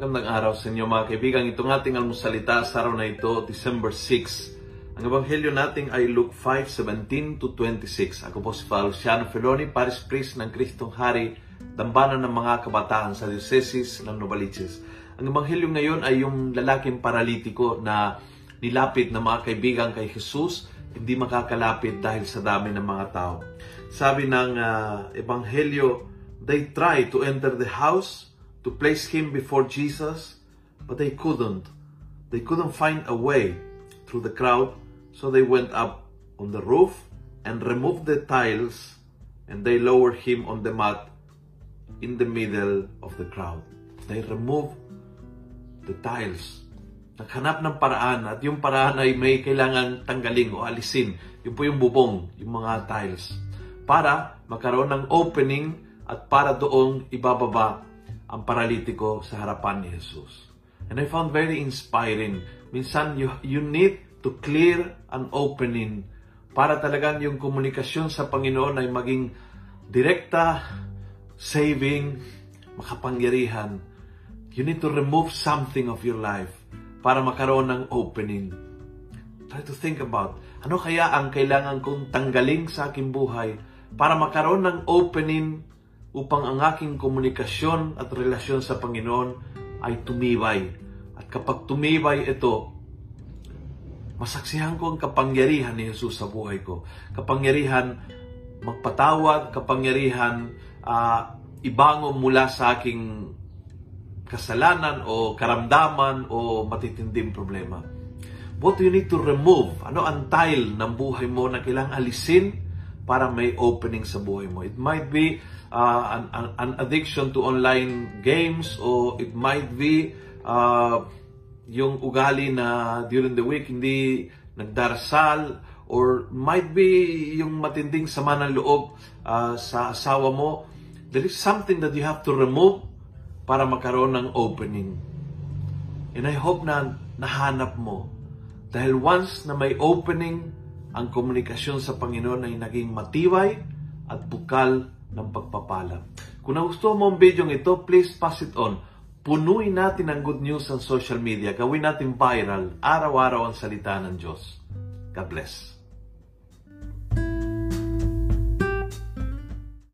Magandang araw sa inyo mga kaibigan. Itong ating almusalita sa araw na ito, December 6. Ang ebanghelyo natin ay Luke 5:17 to 26. Ako po si Father Luciano Feloni, Paris Priest ng Kristong Hari, dambanan ng mga kabataan sa Diocese ng Novaliches. Ang ebanghelyo ngayon ay yung lalaking paralitiko na nilapit ng mga kaibigan kay Jesus, hindi makakalapit dahil sa dami ng mga tao. Sabi ng uh, ebanghelyo, they tried to enter the house to place him before Jesus, but they couldn't. They couldn't find a way through the crowd, so they went up on the roof and removed the tiles and they lowered him on the mat in the middle of the crowd. They removed the tiles. Naghanap ng paraan at yung paraan ay may kailangan tanggalin o alisin. Yung po yung bubong, yung mga tiles. Para magkaroon ng opening at para doong ibababa ang paralitiko sa harapan ni Jesus. And I found very inspiring. Minsan, you, you need to clear an opening para talagang yung komunikasyon sa Panginoon ay maging direkta, saving, makapangyarihan. You need to remove something of your life para makaroon ng opening. Try to think about, ano kaya ang kailangan kong tanggaling sa aking buhay para makaroon ng opening upang ang aking komunikasyon at relasyon sa Panginoon ay tumibay. At kapag tumibay ito, masaksihan ko ang kapangyarihan ni Jesus sa buhay ko. Kapangyarihan magpatawad, kapangyarihan uh, ibangon mula sa aking kasalanan o karamdaman o matitinding problema. What you need to remove? Ano ang tile ng buhay mo na kailangang alisin para may opening sa buhay mo? It might be uh, an, an, an addiction to online games o it might be uh, yung ugali na during the week hindi nagdarasal or might be yung matinding sama ng loob uh, sa asawa mo. There is something that you have to remove para magkaroon ng opening. And I hope na nahanap mo. Dahil once na may opening, ang komunikasyon sa Panginoon ay naging matibay at bukal ng pagpapala. Kung nagustuhan mo ang video ito, please pass it on. Punuin natin ang good news sa social media. Gawin natin viral, araw-araw ang salita ng Diyos. God bless.